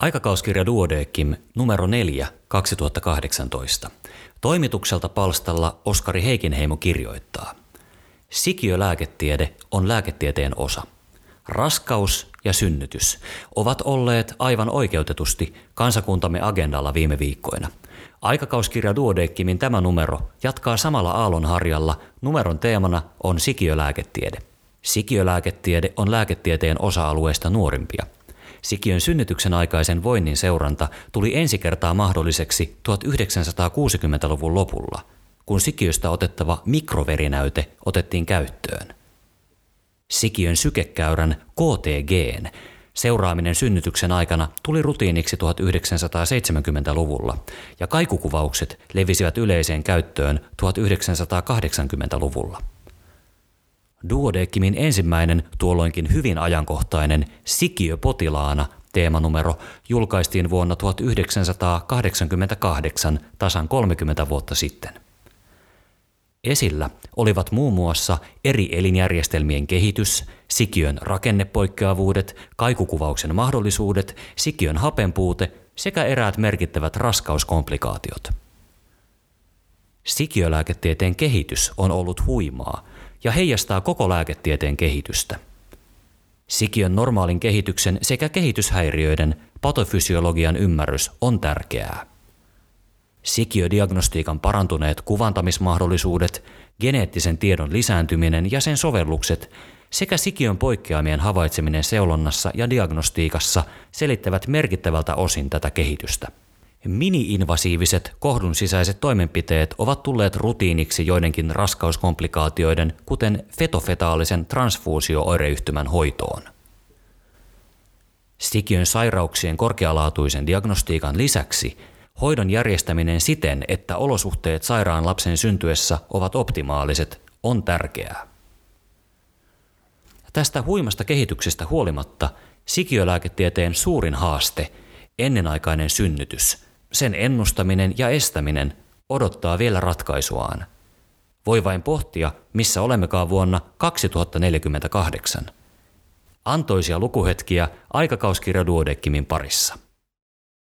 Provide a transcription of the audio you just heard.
Aikakauskirja Duodekim numero 4 2018. Toimitukselta palstalla Oskari Heikinheimo kirjoittaa. Sikiölääketiede on lääketieteen osa. Raskaus ja synnytys ovat olleet aivan oikeutetusti kansakuntamme agendalla viime viikkoina. Aikakauskirja Duodeckimin tämä numero jatkaa samalla aallonharjalla. Numeron teemana on sikiölääketiede. Sikiölääketiede on lääketieteen osa-alueesta nuorimpia – Sikiön synnytyksen aikaisen voinnin seuranta tuli ensi kertaa mahdolliseksi 1960-luvun lopulla, kun sikiöstä otettava mikroverinäyte otettiin käyttöön. Sikiön sykekäyrän KTGn seuraaminen synnytyksen aikana tuli rutiiniksi 1970-luvulla ja kaikukuvaukset levisivät yleiseen käyttöön 1980-luvulla. Duodeckimin ensimmäinen, tuolloinkin hyvin ajankohtainen Sikiö potilaana teemanumero julkaistiin vuonna 1988 tasan 30 vuotta sitten. Esillä olivat muun muassa eri elinjärjestelmien kehitys, sikiön rakennepoikkeavuudet, kaikukuvauksen mahdollisuudet, sikiön hapenpuute sekä eräät merkittävät raskauskomplikaatiot. Sikiölääketieteen kehitys on ollut huimaa ja heijastaa koko lääketieteen kehitystä. Sikiön normaalin kehityksen sekä kehityshäiriöiden patofysiologian ymmärrys on tärkeää. Sikiödiagnostiikan parantuneet kuvantamismahdollisuudet, geneettisen tiedon lisääntyminen ja sen sovellukset sekä sikiön poikkeamien havaitseminen seulonnassa ja diagnostiikassa selittävät merkittävältä osin tätä kehitystä. Mini-invasiiviset kohdun sisäiset toimenpiteet ovat tulleet rutiiniksi joidenkin raskauskomplikaatioiden, kuten fetofetaalisen transfuusio-oireyhtymän hoitoon. Sikiön sairauksien korkealaatuisen diagnostiikan lisäksi hoidon järjestäminen siten, että olosuhteet sairaan lapsen syntyessä ovat optimaaliset, on tärkeää. Tästä huimasta kehityksestä huolimatta sikiölääketieteen suurin haaste, ennenaikainen synnytys – sen ennustaminen ja estäminen odottaa vielä ratkaisuaan. Voi vain pohtia, missä olemmekaan vuonna 2048. Antoisia lukuhetkiä aikakauskirja Duodeckimin parissa.